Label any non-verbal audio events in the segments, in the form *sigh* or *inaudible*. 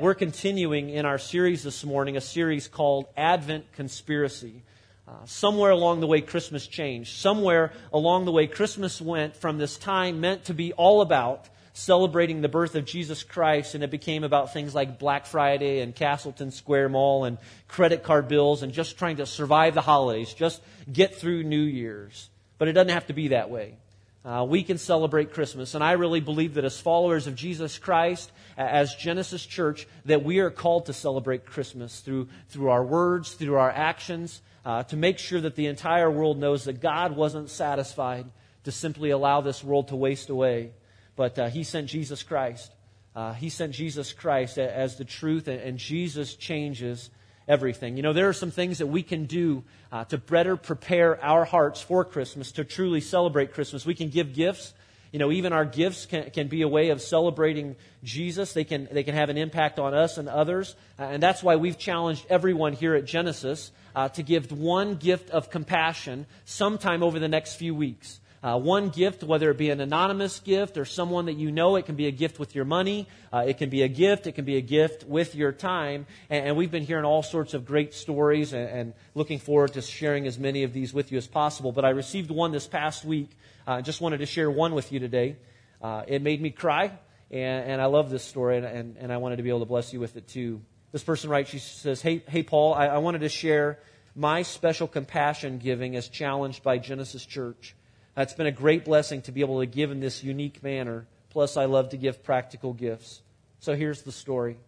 We're continuing in our series this morning, a series called Advent Conspiracy. Uh, somewhere along the way, Christmas changed. Somewhere along the way, Christmas went from this time meant to be all about celebrating the birth of Jesus Christ, and it became about things like Black Friday and Castleton Square Mall and credit card bills and just trying to survive the holidays, just get through New Year's. But it doesn't have to be that way. Uh, we can celebrate Christmas. And I really believe that as followers of Jesus Christ, as Genesis Church, that we are called to celebrate Christmas through, through our words, through our actions, uh, to make sure that the entire world knows that God wasn't satisfied to simply allow this world to waste away, but uh, He sent Jesus Christ. Uh, he sent Jesus Christ as the truth, and Jesus changes everything. You know, there are some things that we can do uh, to better prepare our hearts for Christmas, to truly celebrate Christmas. We can give gifts. You know, even our gifts can, can be a way of celebrating Jesus. They can, they can have an impact on us and others. Uh, and that's why we've challenged everyone here at Genesis uh, to give one gift of compassion sometime over the next few weeks uh, one gift, whether it be an anonymous gift or someone that you know. It can be a gift with your money. Uh, it can be a gift. It can be a gift with your time. And, and we've been hearing all sorts of great stories and, and, looking forward to sharing as many of these with you as possible. But I received one this past week. I uh, just wanted to share one with you today. Uh, it made me cry, and, and, I love this story, and, and, I wanted to be able to bless you with it too. This person writes, she says, Hey, hey Paul, I, I wanted to share my special compassion giving as challenged by Genesis Church. It's been a great blessing to be able to give in this unique manner. Plus, I love to give practical gifts. So here's the story.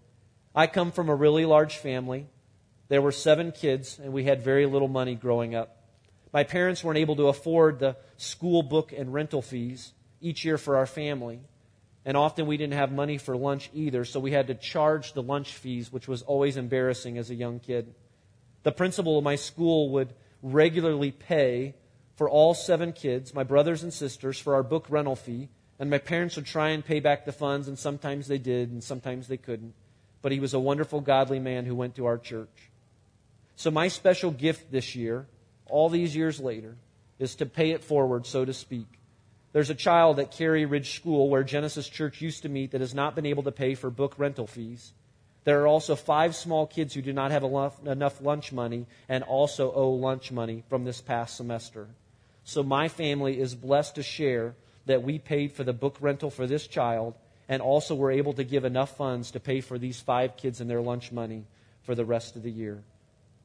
I come from a really large family. There were seven kids, and we had very little money growing up. My parents weren't able to afford the school book and rental fees each year for our family. And often we didn't have money for lunch either, so we had to charge the lunch fees, which was always embarrassing as a young kid. The principal of my school would regularly pay for all seven kids, my brothers and sisters, for our book rental fee. And my parents would try and pay back the funds, and sometimes they did, and sometimes they couldn't. But he was a wonderful, godly man who went to our church. So, my special gift this year, all these years later, is to pay it forward, so to speak. There's a child at Cary Ridge School where Genesis Church used to meet that has not been able to pay for book rental fees. There are also five small kids who do not have enough lunch money and also owe lunch money from this past semester. So my family is blessed to share that we paid for the book rental for this child and also were able to give enough funds to pay for these five kids and their lunch money for the rest of the year.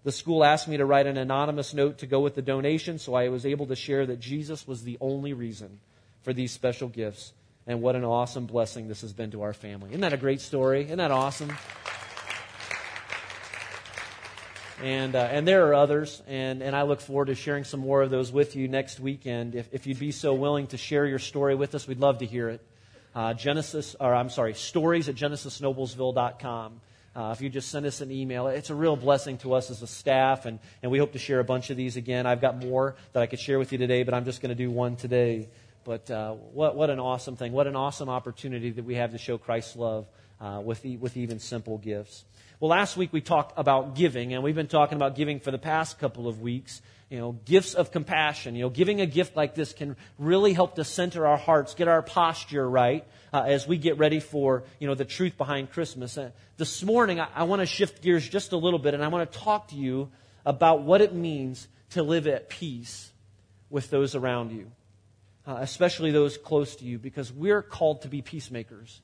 The school asked me to write an anonymous note to go with the donation, so I was able to share that Jesus was the only reason for these special gifts. And what an awesome blessing this has been to our family. Isn't that a great story? Isn't that awesome? And, uh, and there are others, and, and I look forward to sharing some more of those with you next weekend. If, if you'd be so willing to share your story with us, we'd love to hear it. Uh, Genesis, or I'm sorry, stories at genesisnoblesville.com. Uh, if you just send us an email, it's a real blessing to us as a staff, and, and we hope to share a bunch of these again. I've got more that I could share with you today, but I'm just going to do one today. But uh, what, what an awesome thing. What an awesome opportunity that we have to show Christ's love uh, with, the, with even simple gifts. Well, last week we talked about giving, and we've been talking about giving for the past couple of weeks. You know, gifts of compassion. You know, giving a gift like this can really help to center our hearts, get our posture right uh, as we get ready for, you know, the truth behind Christmas. Uh, this morning, I, I want to shift gears just a little bit, and I want to talk to you about what it means to live at peace with those around you, uh, especially those close to you, because we're called to be peacemakers.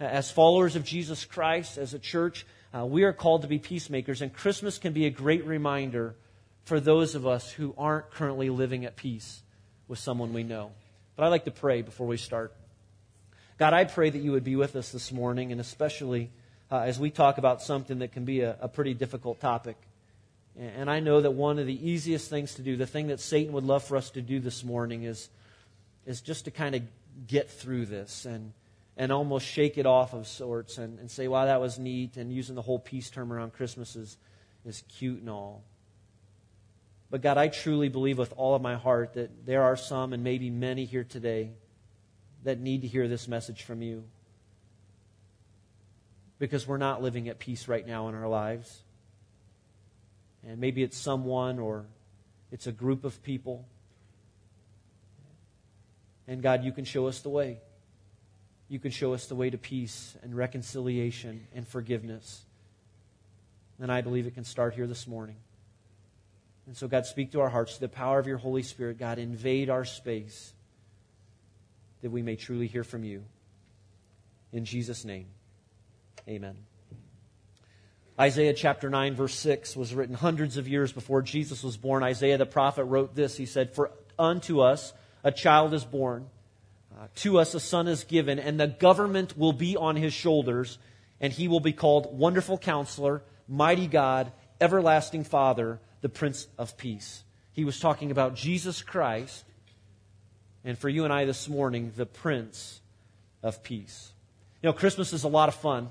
As followers of Jesus Christ, as a church, uh, we are called to be peacemakers, and Christmas can be a great reminder for those of us who aren't currently living at peace with someone we know. But I'd like to pray before we start. God, I pray that you would be with us this morning, and especially uh, as we talk about something that can be a, a pretty difficult topic. And I know that one of the easiest things to do, the thing that Satan would love for us to do this morning, is, is just to kind of get through this and and almost shake it off of sorts and, and say, wow, that was neat, and using the whole peace term around Christmas is, is cute and all. But God, I truly believe with all of my heart that there are some, and maybe many here today, that need to hear this message from you. Because we're not living at peace right now in our lives. And maybe it's someone or it's a group of people. And God, you can show us the way. you can show us the way to peace and reconciliation and forgiveness. And I believe it can start here this morning. And so, God, speak to our hearts. The power of your Holy Spirit, God, invade our space that we may truly hear from you. In Jesus' name, amen. Isaiah chapter 9, verse 6 was written hundreds of years before Jesus was born. Isaiah the prophet wrote this. He said, For unto us a child is born, uh, to us a son is given, and the government will be on his shoulders, and he will be called Wonderful Counselor, Mighty God, Everlasting Father, the Prince of Peace. He was talking about Jesus Christ, and for you and I this morning, the Prince of Peace. You know, Christmas is a lot of fun.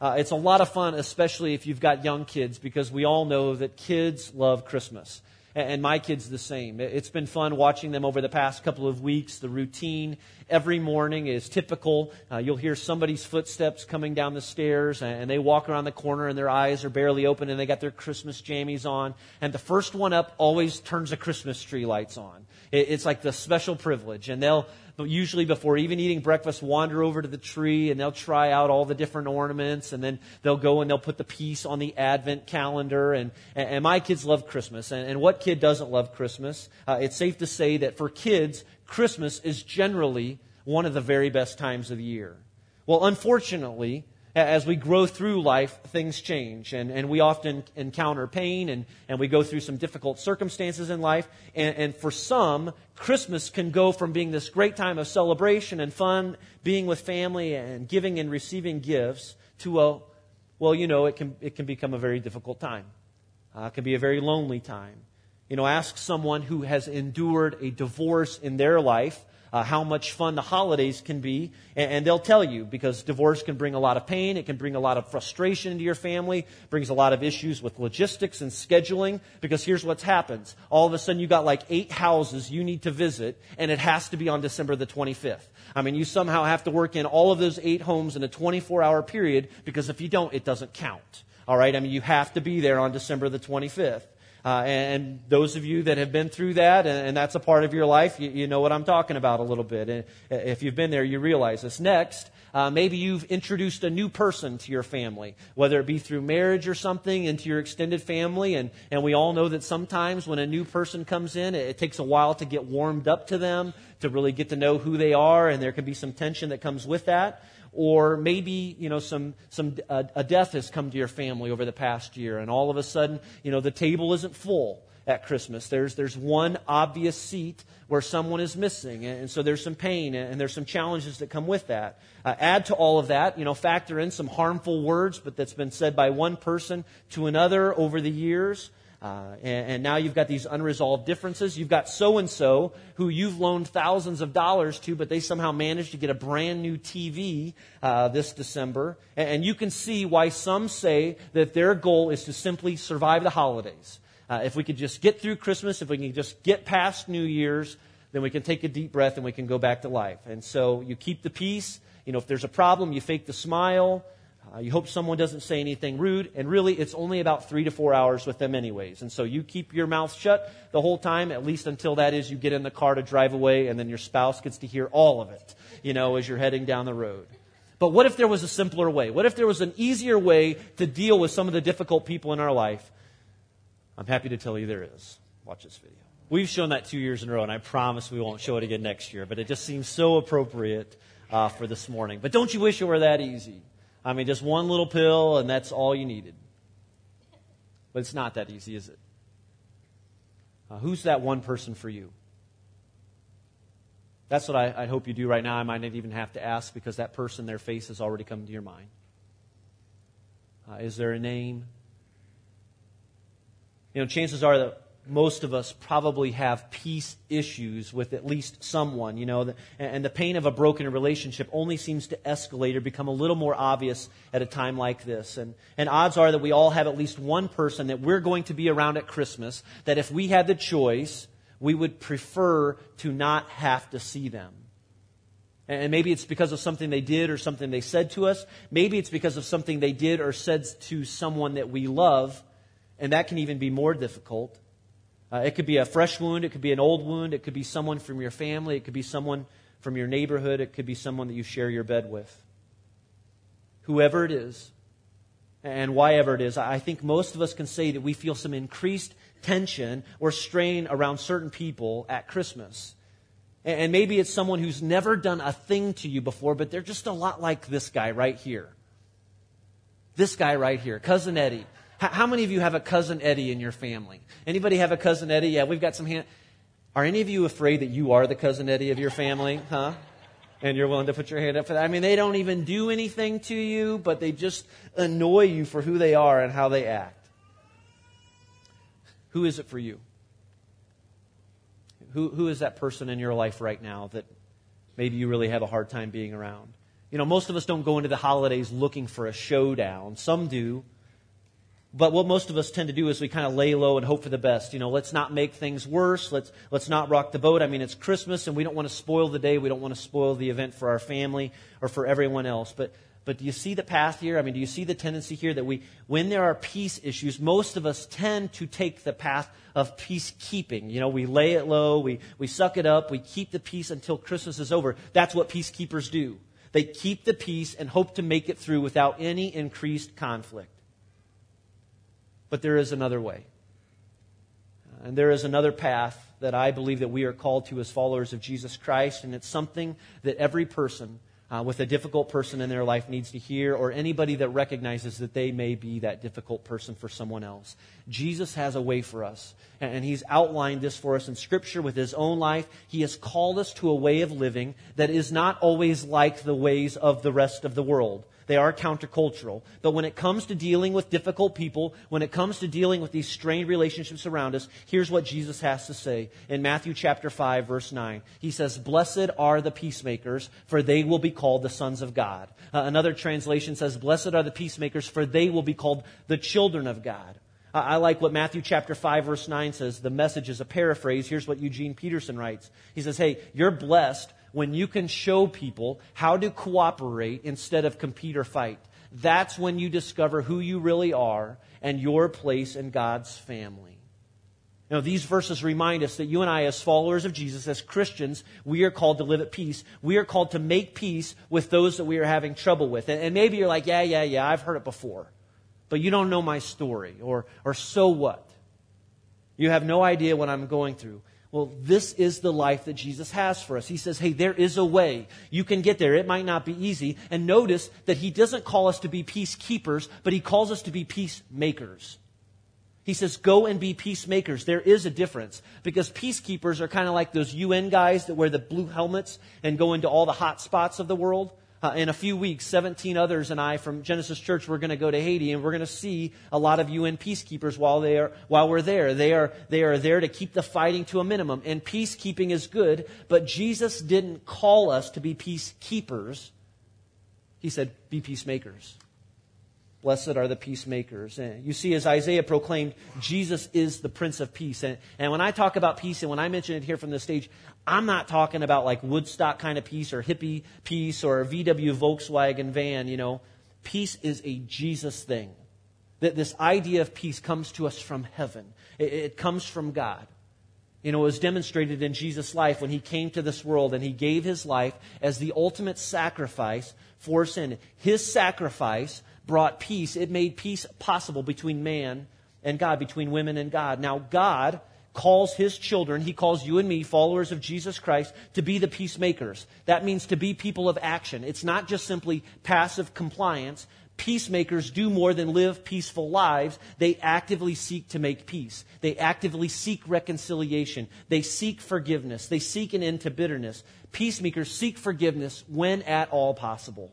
Uh, it's a lot of fun, especially if you've got young kids, because we all know that kids love Christmas. And my kids the same. It's been fun watching them over the past couple of weeks. The routine every morning is typical. Uh, you'll hear somebody's footsteps coming down the stairs, and they walk around the corner, and their eyes are barely open, and they got their Christmas jammies on. And the first one up always turns the Christmas tree lights on. It's like the special privilege, and they'll usually before even eating breakfast, wander over to the tree and they'll try out all the different ornaments and then they'll go and they'll put the piece on the Advent calendar. And, and my kids love Christmas. And, and what kid doesn't love Christmas? Uh, it's safe to say that for kids, Christmas is generally one of the very best times of the year. Well, unfortunately, as we grow through life, things change. And, and we often encounter pain and, and we go through some difficult circumstances in life. And, and for some, Christmas can go from being this great time of celebration and fun, being with family and giving and receiving gifts, to a, well, you know, it can, it can become a very difficult time. Uh, it can be a very lonely time. You know, ask someone who has endured a divorce in their life uh, how much fun the holidays can be, and, and, they'll tell you because divorce can bring a lot of pain, it can bring a lot of frustration into your family, brings a lot of issues with logistics and scheduling. Because here's what happens: all of a sudden you got like eight houses you need to visit, and it has to be on December the 25th. I mean, you somehow have to work in all of those eight homes in a 24-hour period because if you don't, it doesn't count. All right, I mean, you have to be there on December the 25th. Uh, and those of you that have been through that, and, and that's a part of your life, you, you, know what I'm talking about a little bit. And if you've been there, you realize this. Next, uh, maybe you've introduced a new person to your family, whether it be through marriage or something, into your extended family. And, and we all know that sometimes when a new person comes in, it, it takes a while to get warmed up to them, to really get to know who they are, and there can be some tension that comes with that or maybe you know some some uh, a death has come to your family over the past year and all of a sudden you know the table isn't full at Christmas. There's, there's one obvious seat where someone is missing, and, so there's some pain and, there's some challenges that come with that. Uh, add to all of that, you know, factor in some harmful words, but that's been said by one person to another over the years. Uh, and, and, now you've got these unresolved differences. You've got so and so who you've loaned thousands of dollars to, but they somehow managed to get a brand new TV uh, this December. And, and, you can see why some say that their goal is to simply survive the holidays. Uh, if we could just get through Christmas, if we can just get past New Year's, then we can take a deep breath and we can go back to life. And so you keep the peace. You know, if there's a problem, you fake the smile. Uh, you hope someone doesn't say anything rude, and really, it's only about three to four hours with them, anyways. And so you keep your mouth shut the whole time, at least until that is you get in the car to drive away, and then your spouse gets to hear all of it, you know, as you're heading down the road. But what if there was a simpler way? What if there was an easier way to deal with some of the difficult people in our life? I'm happy to tell you there is. Watch this video. We've shown that two years in a row, and I promise we won't show it again next year, but it just seems so appropriate uh, for this morning. But don't you wish it were that easy? I mean, just one little pill and that's all you needed. But it's not that easy, is it? Uh, who's that one person for you? That's what I, I, hope you do right now. I might not even have to ask because that person, their face has already come to your mind. Uh, is there a name? You know, chances are that most of us probably have peace issues with at least someone, you know, and the pain of a broken relationship only seems to escalate or become a little more obvious at a time like this. And, and odds are that we all have at least one person that we're going to be around at Christmas that if we had the choice, we would prefer to not have to see them. And maybe it's because of something they did or something they said to us. Maybe it's because of something they did or said to someone that we love. And that can even be more difficult. Uh, it could be a fresh wound, it could be an old wound, it could be someone from your family, it could be someone from your neighborhood, it could be someone that you share your bed with. Whoever it is, and why ever it is, I think most of us can say that we feel some increased tension or strain around certain people at Christmas. And maybe it's someone who's never done a thing to you before, but they're just a lot like this guy right here. This guy right here, Cousin Eddie. How many of you have a Cousin Eddie in your family? Anybody have a Cousin Eddie? Yeah, we've got some hand. Are any of you afraid that you are the Cousin Eddie of your family? Huh? And you're willing to put your hand up for that? I mean, they don't even do anything to you, but they just annoy you for who they are and how they act. Who is it for you? Who, who is that person in your life right now that maybe you really have a hard time being around? You know, most of us don't go into the holidays looking for a showdown. Some do. But what most of us tend to do is we kind of lay low and hope for the best. You know, let's not make things worse. Let's, let's not rock the boat. I mean, it's Christmas and we don't want to spoil the day. We don't want to spoil the event for our family or for everyone else. But but do you see the path here? I mean, do you see the tendency here that we, when there are peace issues, most of us tend to take the path of peacekeeping. You know, we lay it low, we, we suck it up, we keep the peace until Christmas is over. That's what peacekeepers do. They keep the peace and hope to make it through without any increased conflict. But there is another way. And there is another path that I believe that we are called to as followers of Jesus Christ, and it's something that every person uh, with a difficult person in their life needs to hear, or anybody that recognizes that they may be that difficult person for someone else. Jesus has a way for us, and He's outlined this for us in Scripture with His own life. He has called us to a way of living that is not always like the ways of the rest of the world. They are countercultural. But when it comes to dealing with difficult people, when it comes to dealing with these strained relationships around us, here's what Jesus has to say in Matthew chapter 5 verse 9. He says, "Blessed are the peacemakers, for they will be called the sons of God." Uh, another translation says, "Blessed are the peacemakers, for they will be called the children of God." I like what Matthew chapter 5 verse 9 says. The message is a paraphrase. Here's what Eugene Peterson writes. He says, Hey, you're blessed when you can show people how to cooperate instead of compete or fight. That's when you discover who you really are and your place in God's family. Know, these verses remind us that you and I, as followers of Jesus, as Christians, we are called to live at peace. We are called to make peace with those that we are having trouble with. And maybe you're like, yeah, yeah, yeah, I've heard it before. But you don't know my story. Or, or so what? You have no idea what I'm going through. Well, this is the life that Jesus has for us. He says, hey, there is a way. You can get there. It might not be easy. And notice that he doesn't call us to be peacekeepers, but he calls us to be peacemakers. He says, go and be peacemakers. There is a difference because peacekeepers are kind of like those UN guys that wear the blue helmets and go into all the hot spots of the world. Uh, in a few weeks, 17 others and I from Genesis Church, we're going to go to Haiti and we're going to see a lot of UN peacekeepers while, they are, while we're there. They are, they are there to keep the fighting to a minimum. And peacekeeping is good, but Jesus didn't call us to be peacekeepers. He said, be peacemakers. Blessed are the peacemakers. And you see, as Isaiah proclaimed, Jesus is the Prince of Peace. And, and when I talk about peace, and when I mention it here from the stage, I'm not talking about like Woodstock kind of peace or hippie peace or VW Volkswagen van, you know. Peace is a Jesus thing. That this idea of peace comes to us from heaven. It, it comes from God. You know, it was demonstrated in Jesus' life when he came to this world and he gave his life as the ultimate sacrifice for sin. His sacrifice brought peace. It made peace possible between man and God, between women and God. Now, God calls his children, he calls you and me, followers of Jesus Christ, to be the peacemakers. That means to be people of action. It's not just simply passive compliance. Peacemakers do more than live peaceful lives. They actively seek to make peace. They actively seek reconciliation. They seek forgiveness. They seek an end to bitterness. Peacemakers seek forgiveness when at all possible.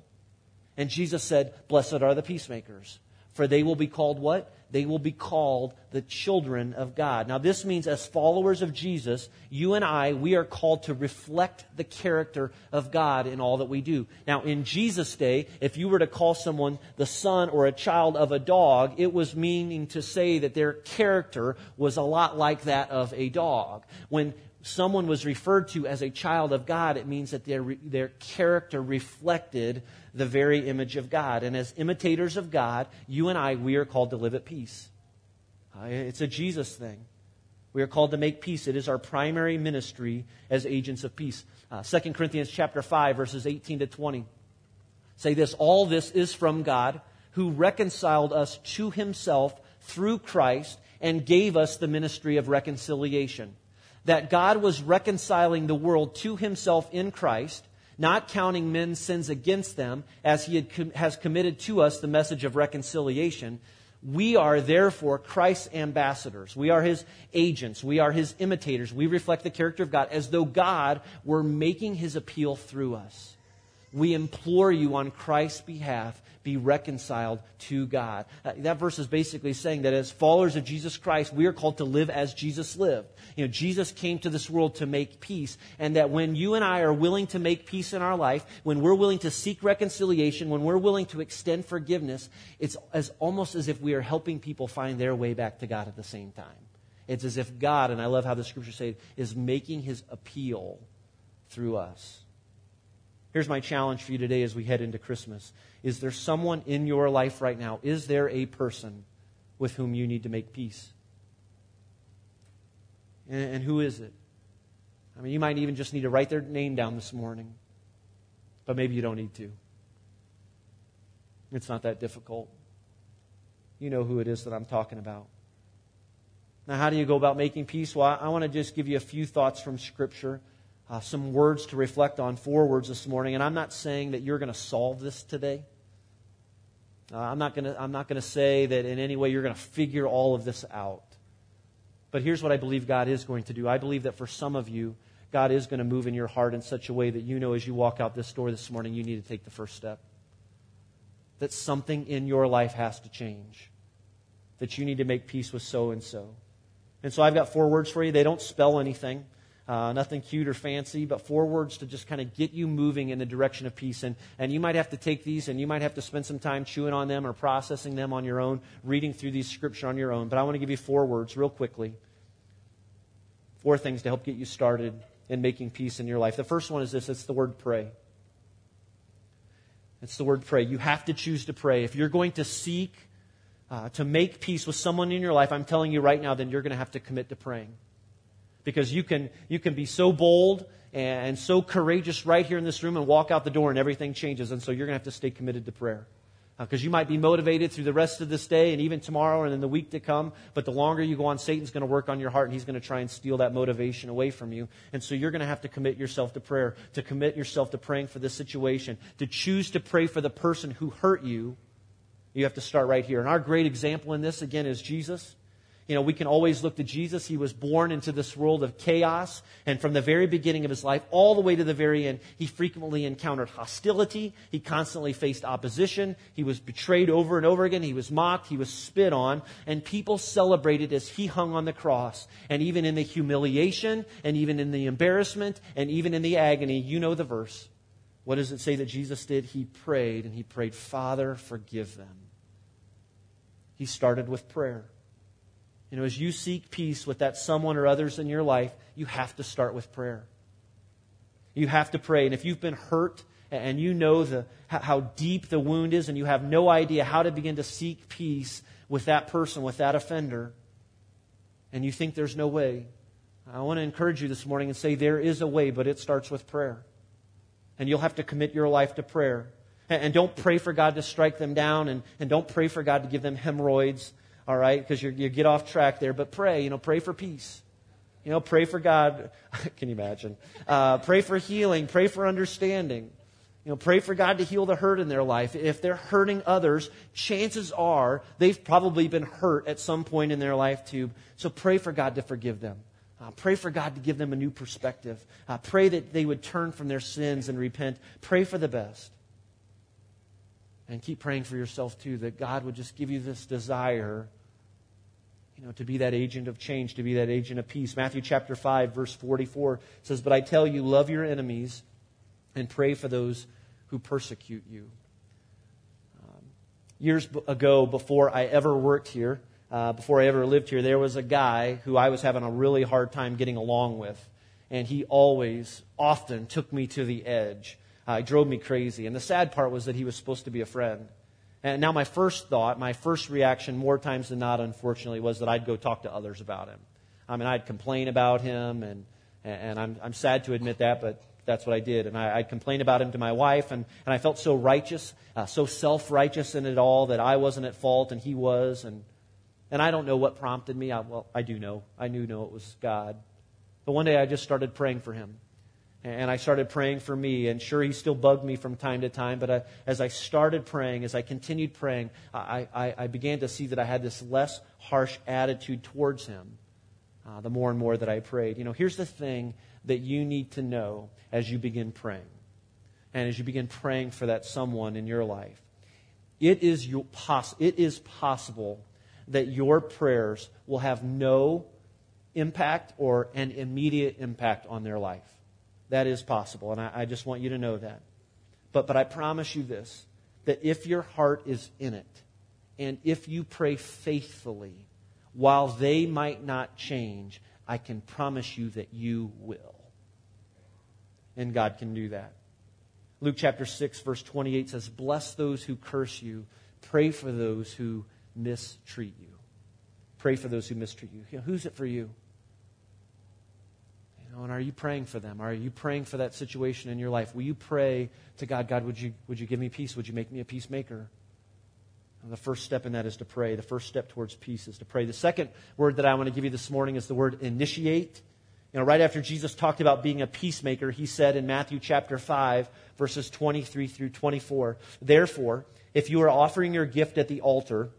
And Jesus said, Blessed are the peacemakers, for they will be called what? They will be called the children of God. Now, this means as followers of Jesus, you and I, we are called to reflect the character of God in all that we do. Now, in Jesus' day, if you were to call someone the son or a child of a dog, it was meaning to say that their character was a lot like that of a dog. When someone was referred to as a child of God, it means that their, their character reflected the very image of God. And as imitators of God, you and I, we are called to live at peace. It's a Jesus thing. We are called to make peace. It is our primary ministry as agents of peace. Uh, 2 Corinthians chapter 5, verses 18 to 20 say this All this is from God, who reconciled us to himself through Christ and gave us the ministry of reconciliation. That God was reconciling the world to himself in Christ, not counting men's sins against them, as he com- has committed to us the message of reconciliation. We are therefore Christ's ambassadors. We are his agents. We are his imitators. We reflect the character of God as though God were making his appeal through us. We implore you on Christ's behalf, be reconciled to God. Uh, that verse is basically saying that as followers of Jesus Christ, we are called to live as Jesus lived. You know, Jesus came to this world to make peace, and that when you and I are willing to make peace in our life, when we're willing to seek reconciliation, when we're willing to extend forgiveness, it's as almost as if we are helping people find their way back to God at the same time. It's as if God, and I love how the scriptures say it, is making his appeal through us. Here's my challenge for you today as we head into Christmas. Is there someone in your life right now? Is there a person with whom you need to make peace? And, and who is it? I mean, you might even just need to write their name down this morning, but maybe you don't need to. It's not that difficult. You know who it is that I'm talking about. Now, how do you go about making peace? Well, I, I want to just give you a few thoughts from Scripture uh, some words to reflect on, four words this morning. And I'm not saying that you're going to solve this today. Uh, I'm not going to I'm not going to say that in any way you're going to figure all of this out. But here's what I believe God is going to do. I believe that for some of you, God is going to move in your heart in such a way that you know as you walk out this door this morning, you need to take the first step. That something in your life has to change. That you need to make peace with so and so. And so I've got four words for you. They don't spell anything. Uh, nothing cute or fancy, but four words to just kind of get you moving in the direction of peace. And, and you might have to take these and you might have to spend some time chewing on them or processing them on your own, reading through these scripture on your own. But I want to give you four words real quickly. Four things to help get you started in making peace in your life. The first one is this it's the word pray. It's the word pray. You have to choose to pray. If you're going to seek uh, to make peace with someone in your life, I'm telling you right now, then you're going to have to commit to praying because you can, you can be so bold and so courageous right here in this room and walk out the door and everything changes. And so you're going to have to stay committed to prayer. Because uh, you might be motivated through the rest of this day and even tomorrow and in the week to come, but the longer you go on, Satan's going to work on your heart and he's going to try and steal that motivation away from you. And so you're going to have to commit yourself to prayer, to commit yourself to praying for this situation, to choose to pray for the person who hurt you. You have to start right here. And our great example in this, again, is Jesus. You know, we can always look to Jesus. He was born into this world of chaos. And from the very beginning of his life, all the way to the very end, he frequently encountered hostility. He constantly faced opposition. He was betrayed over and over again. He was mocked. He was spit on. And people celebrated as he hung on the cross. And even in the humiliation, and even in the embarrassment, and even in the agony, you know the verse. What does it say that Jesus did? He prayed, and he prayed, Father, forgive them. He started with prayer. You know, as you seek peace with that someone or others in your life, you have to start with prayer. You have to pray. And if you've been hurt and you know the, how deep the wound is and you have no idea how to begin to seek peace with that person, with that offender, and you think there's no way, I want to encourage you this morning and say there is a way, but it starts with prayer. And you'll have to commit your life to prayer. And don't pray for God to strike them down, and, and don't pray for God to give them hemorrhoids all right? Because you get off track there. But pray, you know, pray for peace. You know, pray for God. *laughs* Can you imagine? Uh, pray for healing. Pray for understanding. You know, pray for God to heal the hurt in their life. If they're hurting others, chances are they've probably been hurt at some point in their life too. So pray for God to forgive them. Uh, pray for God to give them a new perspective. Uh, pray that they would turn from their sins and repent. Pray for the best. And keep praying for yourself too, that God would just give you this desire you know, to be that agent of change, to be that agent of peace. Matthew chapter 5, verse 44 says, But I tell you, love your enemies and pray for those who persecute you. Um, years ago, before I ever worked here, uh, before I ever lived here, there was a guy who I was having a really hard time getting along with. And he always, often took me to the edge. Uh, he drove me crazy. And the sad part was that he was supposed to be a friend. And now, my first thought, my first reaction, more times than not, unfortunately, was that I'd go talk to others about him. I mean, I'd complain about him, and, and I'm, I'm sad to admit that, but that's what I did. And I, I'd complain about him to my wife, and, and I felt so righteous, uh, so self righteous in it all that I wasn't at fault and he was. And, and I don't know what prompted me. I, well, I do know. I knew know it was God. But one day I just started praying for him. And I started praying for me. And sure, he still bugged me from time to time. But I, as I started praying, as I continued praying, I, I, I, began to see that I had this less harsh attitude towards him uh, the more and more that I prayed. You know, here's the thing that you need to know as you begin praying. And as you begin praying for that someone in your life, it is, your poss- it is possible that your prayers will have no impact or an immediate impact on their life. That is possible, and I, I just want you to know that. But, but I promise you this that if your heart is in it, and if you pray faithfully, while they might not change, I can promise you that you will. And God can do that. Luke chapter 6, verse 28 says, Bless those who curse you, pray for those who mistreat you. Pray for those who mistreat you. who's it for you? Know, and are you praying for them? Are you praying for that situation in your life? Will you pray to God, God, would you, would you give me peace? Would you make me a peacemaker? And the first step in that is to pray. The first step towards peace is to pray. The second word that I want to give you this morning is the word initiate. You know, right after Jesus talked about being a peacemaker, he said in Matthew chapter 5, verses 23 through 24, Therefore, if you are offering your gift at the altar,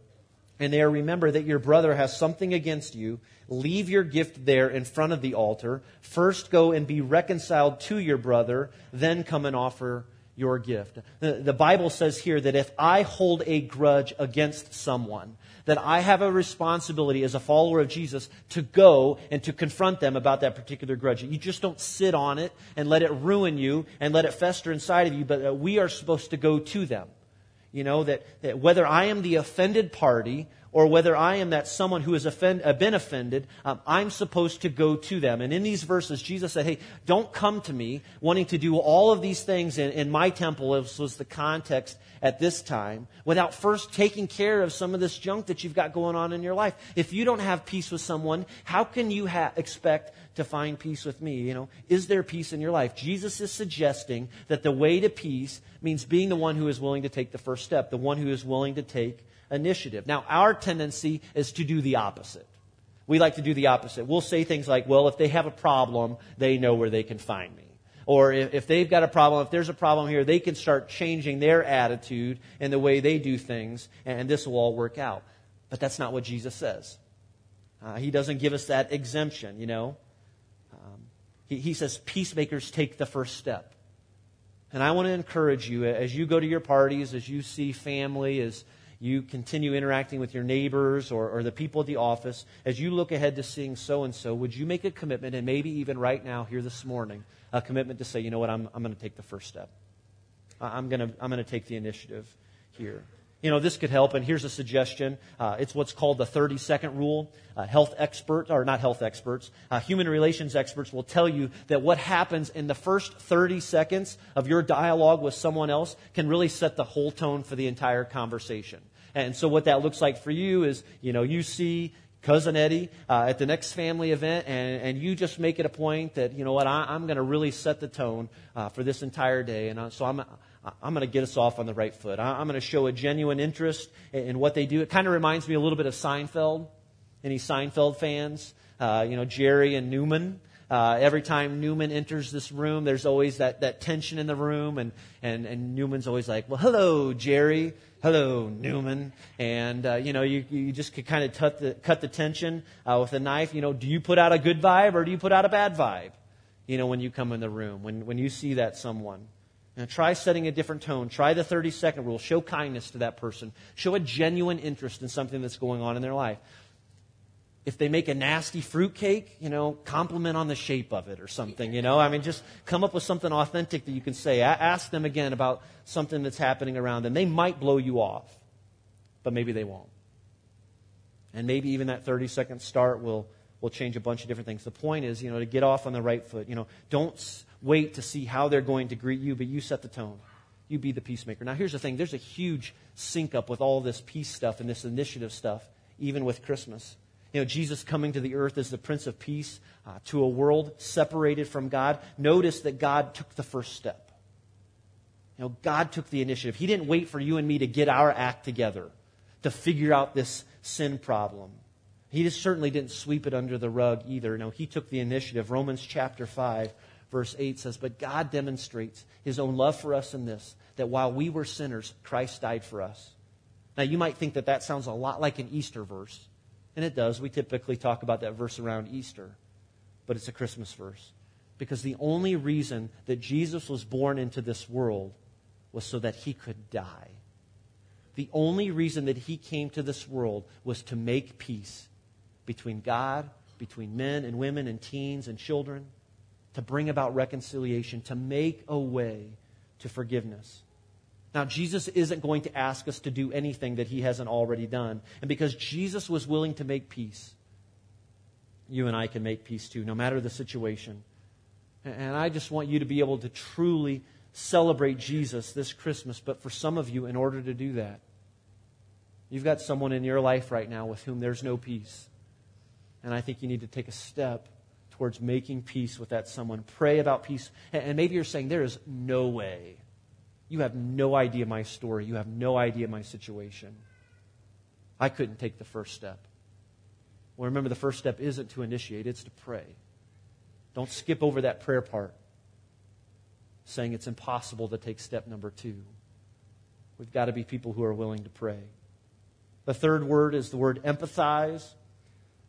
and there remember that your brother has something against you, leave your gift there in front of the altar. First go and be reconciled to your brother, then come and offer your gift. The, the, Bible says here that if I hold a grudge against someone, that I have a responsibility as a follower of Jesus to go and to confront them about that particular grudge. You just don't sit on it and let it ruin you and let it fester inside of you, but uh, we are supposed to go to them. You know, that, that whether I am the offended party or whether I am that someone who has offend, uh, been offended, um, I'm supposed to go to them. And in these verses, Jesus said, Hey, don't come to me wanting to do all of these things in, in my temple, this was the context at this time, without first taking care of some of this junk that you've got going on in your life. If you don't have peace with someone, how can you ha- expect to find peace with me? You know, is there peace in your life? Jesus is suggesting that the way to peace means being the one who is willing to take the first step, the one who is willing to take initiative. Now, our tendency is to do the opposite. We like to do the opposite. We'll say things like, well, if they have a problem, they know where they can find me. Or if, they've got a problem, if there's a problem here, they can start changing their attitude and the way they do things, and this will all work out. But that's not what Jesus says. Uh, he doesn't give us that exemption, you know. Um, he, he says peacemakers take the first step. And I want to encourage you as you go to your parties, as you see family, as you continue interacting with your neighbors or, or the people at the office, as you look ahead to seeing so and so, would you make a commitment, and maybe even right now, here this morning, a commitment to say, you know what, I'm, I'm going to take the first step. I'm going to, I'm going to take the initiative here. You know, this could help, and here's a suggestion. Uh, it's what's called the 30 second rule. Uh, health experts, or not health experts, uh, human relations experts will tell you that what happens in the first 30 seconds of your dialogue with someone else can really set the whole tone for the entire conversation. And so what that looks like for you is, you know, you see cousin Eddie uh, at the next family event, and, and you just make it a point that, you know what, I, am going to really set the tone uh, for this entire day. And uh, so I'm, I'm going to get us off on the right foot. I'm going to show a genuine interest in what they do. It kind of reminds me a little bit of Seinfeld. Any Seinfeld fans? Uh, you know, Jerry and Newman. Uh, every time Newman enters this room, there's always that, that tension in the room, and, and, and Newman's always like, Well, hello, Jerry. Hello, Newman. And, uh, you know, you, you just could kind of cut the, cut the tension uh, with a knife. You know, do you put out a good vibe or do you put out a bad vibe? You know, when you come in the room, when, when you see that someone. Now, try setting a different tone. Try the 30 second rule. Show kindness to that person. Show a genuine interest in something that's going on in their life if they make a nasty fruitcake, you know, compliment on the shape of it or something, you know. I mean, just come up with something authentic that you can say. Ask them again about something that's happening around them. They might blow you off, but maybe they won't. And maybe even that 30 second start will, will change a bunch of different things. The point is, you know, to get off on the right foot. You know, don't wait to see how they're going to greet you, but you set the tone. You be the peacemaker. Now, here's the thing there's a huge sync up with all this peace stuff and this initiative stuff, even with Christmas. You know, Jesus coming to the earth as the Prince of Peace uh, to a world separated from God. Notice that God took the first step. You know, God took the initiative. He didn't wait for you and me to get our act together to figure out this sin problem. He just certainly didn't sweep it under the rug either. No, he took the initiative. Romans chapter 5, verse 8 says, But God demonstrates his own love for us in this, that while we were sinners, Christ died for us. Now, you might think that that sounds a lot like an Easter verse. And it does. We typically talk about that verse around Easter. But it's a Christmas verse. Because the only reason that Jesus was born into this world was so that he could die. The only reason that he came to this world was to make peace between God, between men and women and teens and children, to bring about reconciliation, to make a way to forgiveness. Now, Jesus isn't going to ask us to do anything that he hasn't already done. And because Jesus was willing to make peace, you and I can make peace too, no matter the situation. And I just want you to be able to truly celebrate Jesus this Christmas. But for some of you, in order to do that, you've got someone in your life right now with whom there's no peace. And I think you need to take a step towards making peace with that someone. Pray about peace. And maybe you're saying, there is no way. You have no idea my story. You have no idea my situation. I couldn't take the first step. Well, remember, the first step isn't to initiate, it's to pray. Don't skip over that prayer part, saying it's impossible to take step number two. We've got to be people who are willing to pray. The third word is the word empathize.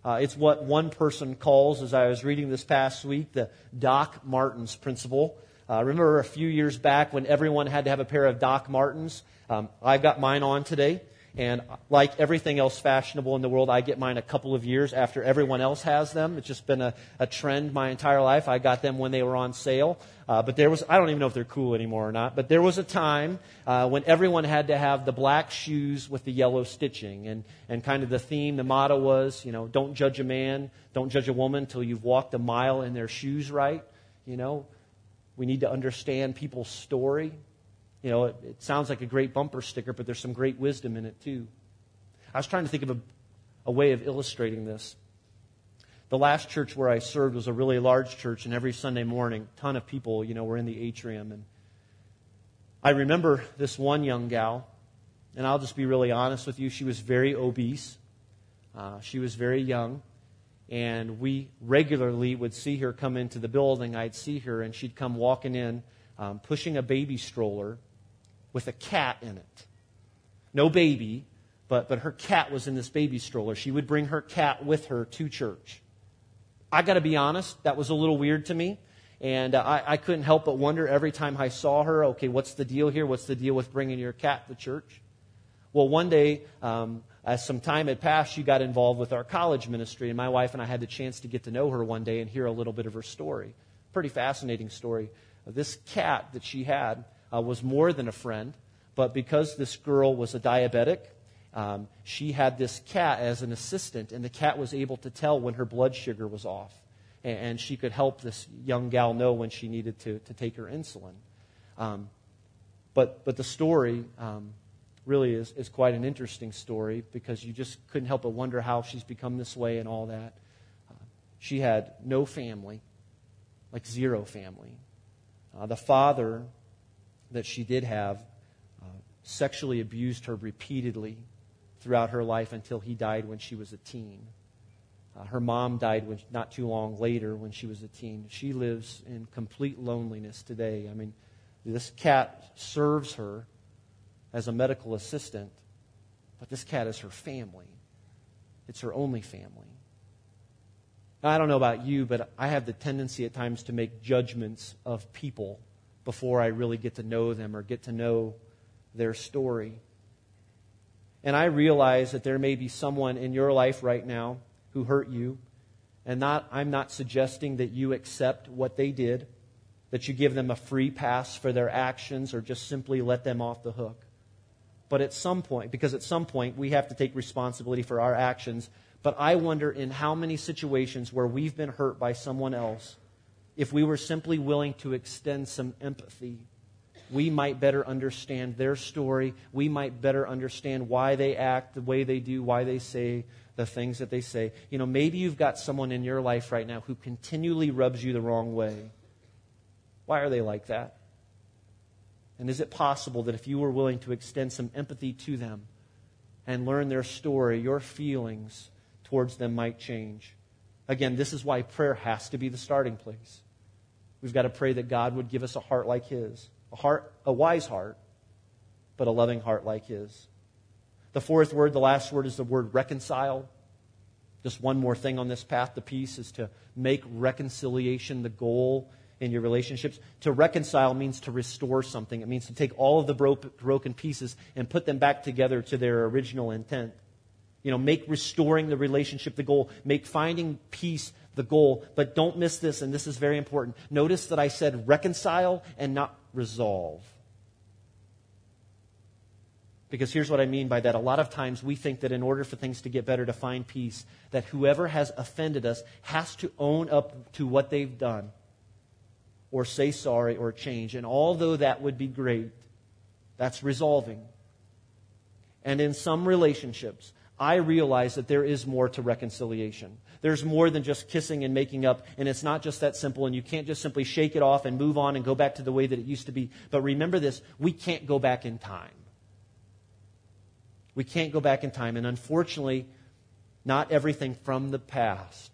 Uh, it's what one person calls, as I was reading this past week, the Doc Martens principle. Uh, remember a few years back when everyone had to have a pair of Doc Martens? Um, I've got mine on today. And like everything else fashionable in the world, I get mine a couple of years after everyone else has them. It's just been a, a trend my entire life. I got them when they were on sale. Uh, but there was, I don't even know if they're cool anymore or not, but there was a time uh, when everyone had to have the black shoes with the yellow stitching. And, and kind of the theme, the motto was, you know, don't judge a man, don't judge a woman until you've walked a mile in their shoes right. You know, we need to understand people's story. You know, it, it, sounds like a great bumper sticker, but there's some great wisdom in it too. I was trying to think of a, a way of illustrating this. The last church where I served was a really large church, and every Sunday morning, a ton of people, you know, were in the atrium. And I remember this one young gal, and I'll just be really honest with you. She was very obese. Uh, she was very young, and we regularly would see her come into the building. I'd see her, and she'd come walking in, um, pushing a baby stroller with a cat in it. No baby, but, but her cat was in this baby stroller. She would bring her cat with her to church. I got to be honest, that was a little weird to me. And uh, I, I couldn't help but wonder every time I saw her, okay, what's the deal here? What's the deal with bringing your cat to church? Well, one day, um, as some time had passed, she got involved with our college ministry, and my wife and I had the chance to get to know her one day and hear a little bit of her story. Pretty fascinating story. This cat that she had uh, was more than a friend, but because this girl was a diabetic, um, she had this cat as an assistant, and the cat was able to tell when her blood sugar was off. And, and she could help this young gal know when she needed to, to take her insulin. Um, but, but the story um, really is, is quite an interesting story because you just couldn't help but wonder how she's become this way and all that. Uh, she had no family, like zero family. Uh, the father that she did have uh, sexually abused her repeatedly throughout her life until he died when she was a teen. Uh, her mom died when, not too long later when she was a teen. She lives in complete loneliness today. I mean, this cat serves her as a medical assistant, but this cat is her family. It's her only family. Now, I don't know about you, but I have the tendency at times to make judgments of people before I really get to know them or get to know their story. And I realize that there may be someone in your life right now who hurt you. And not, I'm not suggesting that you accept what they did, that you give them a free pass for their actions, or just simply let them off the hook. But at some point, because at some point we have to take responsibility for our actions, but I wonder in how many situations where we've been hurt by someone else, if we were simply willing to extend some empathy we might better understand their story. We might better understand why they act the way they do, why they say the things that they say. You know, maybe you've got someone in your life right now who continually rubs you the wrong way. Why are they like that? And is it possible that if you were willing to extend some empathy to them and learn their story, your feelings towards them might change? Again, this is why prayer has to be the starting place. We've got to pray that God would give us a heart like His, a heart, a wise heart, but a loving heart like His. The fourth word, the last word, is the word reconcile. Just one more thing on this path to peace is to make reconciliation the goal in your relationships. To reconcile means to restore something. It means to take all of the broken pieces and put them back together to their original intent. You know, make restoring the relationship the goal. Make finding peace the goal. But don't miss this, and this is very important. Notice that I said reconcile and not resolve. Because here's what I mean by that. A lot of times we think that in order for things to get better, to find peace, that whoever has offended us has to own up to what they've done or say sorry or change. And although that would be great, that's resolving. And in some relationships, I realize that there is more to reconciliation. There's more than just kissing and making up, and it's not just that simple, and you can't just simply shake it off and move on and go back to the way that it used to be. But remember this we can't go back in time. We can't go back in time, and unfortunately, not everything from the past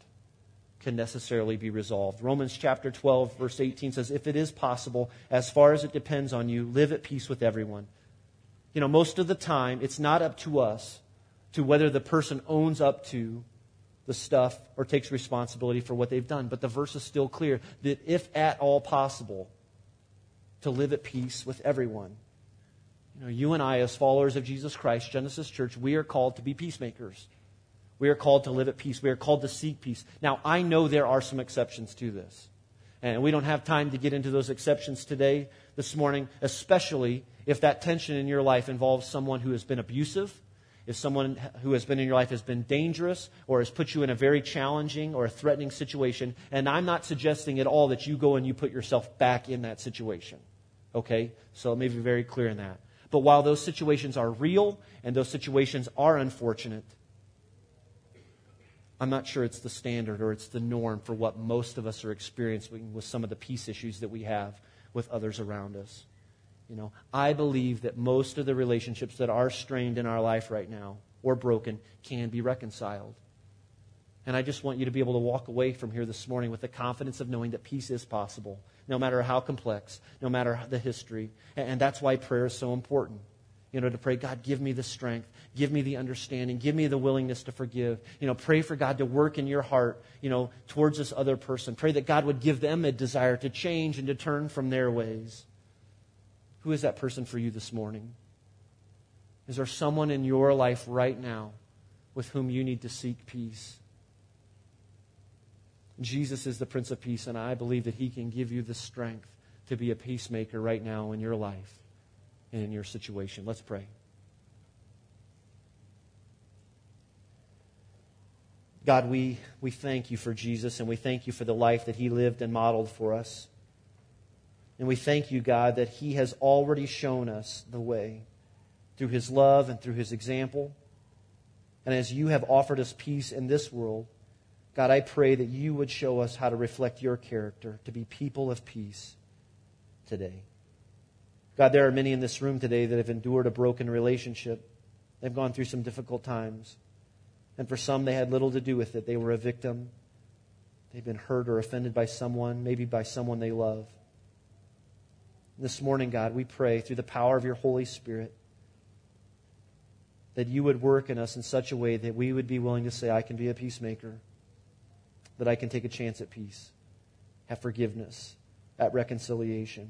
can necessarily be resolved. Romans chapter 12, verse 18 says, If it is possible, as far as it depends on you, live at peace with everyone. You know, most of the time, it's not up to us to whether the person owns up to the stuff or takes responsibility for what they've done. But the verse is still clear that if at all possible, to live at peace with everyone. You know, you and I, as followers of Jesus Christ, Genesis Church, we are called to be peacemakers. We are called to live at peace. We are called to seek peace. Now, I know there are some exceptions to this. And we don't have time to get into those exceptions today, this morning, especially if that tension in your life involves someone who has been abusive, if someone who has been in your life has been dangerous or has put you in a very challenging or a threatening situation. And I'm not suggesting at all that you go and you put yourself back in that situation. Okay? So let me be very clear in that. But while those situations are real and those situations are unfortunate, I'm not sure it's the standard or it's the norm for what most of us are experiencing with some of the peace issues that we have with others around us. You know, I believe that most of the relationships that are strained in our life right now or broken can be reconciled. And I just want you to be able to walk away from here this morning with the confidence of knowing that peace is possible, no matter how complex, no matter the history. And that's why prayer is so important you know, to pray, God, give me the strength, give me the understanding, give me the willingness to forgive. You know, pray for God to work in your heart, you know, towards this other person. Pray that God would give them a desire to change and to turn from their ways. Who is that person for you this morning? Is there someone in your life right now with whom you need to seek peace? Jesus is the Prince of Peace, and I believe that He can give you the strength to be a peacemaker right now in your life and in your situation. Let's pray. God, we, we thank you for Jesus and we thank you for the life that he lived and modeled for us. And we thank you, God, that he has already shown us the way through his love and through his example. And as you have offered us peace in this world, God, I pray that you would show us how to reflect your character, to be people of peace today. God, there are many in this room today that have endured a broken relationship. They've gone through some difficult times. And for some, they had little to do with it. They were a victim. They've been hurt or offended by someone, maybe by someone they love. This morning, God, we pray through the power of your Holy Spirit that you would work in us in such a way that we would be willing to say, I can be a peacemaker, that I can take a chance at peace, have forgiveness, at reconciliation.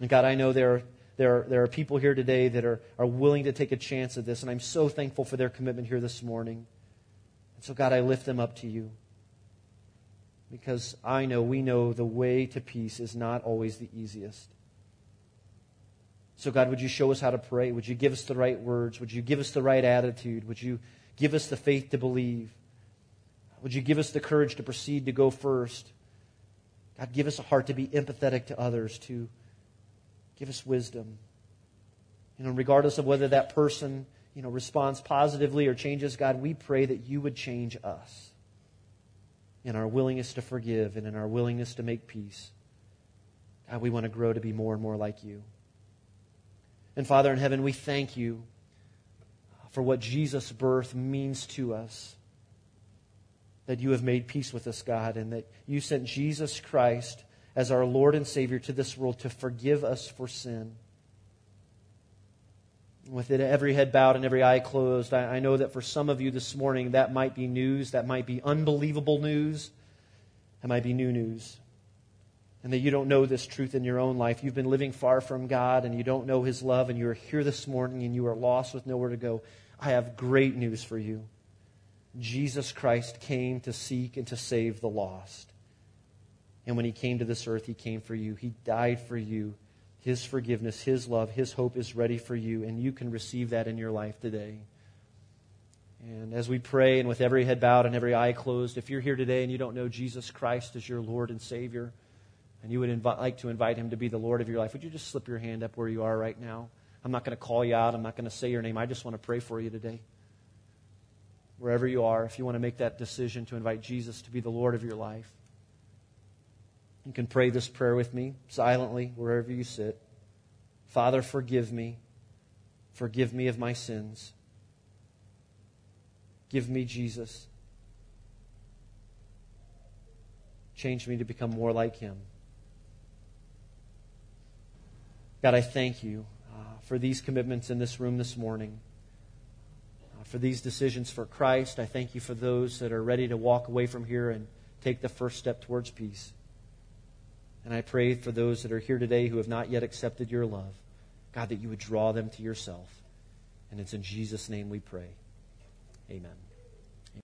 And God, I know there are, there are, there are people here today that are, are willing to take a chance at this, and I'm so thankful for their commitment here this morning. And so, God, I lift them up to you. Because I know, we know the way to peace is not always the easiest. So, God, would you show us how to pray? Would you give us the right words? Would you give us the right attitude? Would you give us the faith to believe? Would you give us the courage to proceed to go first? God, give us a heart to be empathetic to others, to Give us wisdom. You know, regardless of whether that person, you know, responds positively or changes, God, we pray that you would change us in our willingness to forgive and in our willingness to make peace. God, we want to grow to be more and more like you. And Father in heaven, we thank you for what Jesus' birth means to us. That you have made peace with us, God, and that you sent Jesus Christ as our Lord and Savior to this world to forgive us for sin. With it, every head bowed and every eye closed, I, I know that for some of you this morning, that might be news, that might be unbelievable news, that might be new news and that you don't know this truth in your own life. You've been living far from God and you don't know His love, and you are here this morning and you are lost with nowhere to go. I have great news for you. Jesus Christ came to seek and to save the lost. And when He came to this earth, He came for you. He died for you. His forgiveness, His love, His hope is ready for you, and you can receive that in your life today. And as we pray, and with every head bowed and every eye closed, if you're here today and you don't know Jesus Christ as your Lord and Savior, and you would like to invite him to be the Lord of your life, would you just slip your hand up where you are right now? I'm not going to call you out. I'm not going to say your name. I just want to pray for you today. Wherever you are, if you want to make that decision to invite Jesus to be the Lord of your life, you can pray this prayer with me silently, wherever you sit. Father, forgive me. Forgive me of my sins. Give me Jesus. Change me to become more like him. God, I thank you uh, for these commitments in this room this morning, uh, for these decisions for Christ. I thank you for those that are ready to walk away from here and take the first step towards peace. And I pray for those that are here today who have not yet accepted your love, God, that you would draw them to yourself. And it's in Jesus' name we pray. Amen.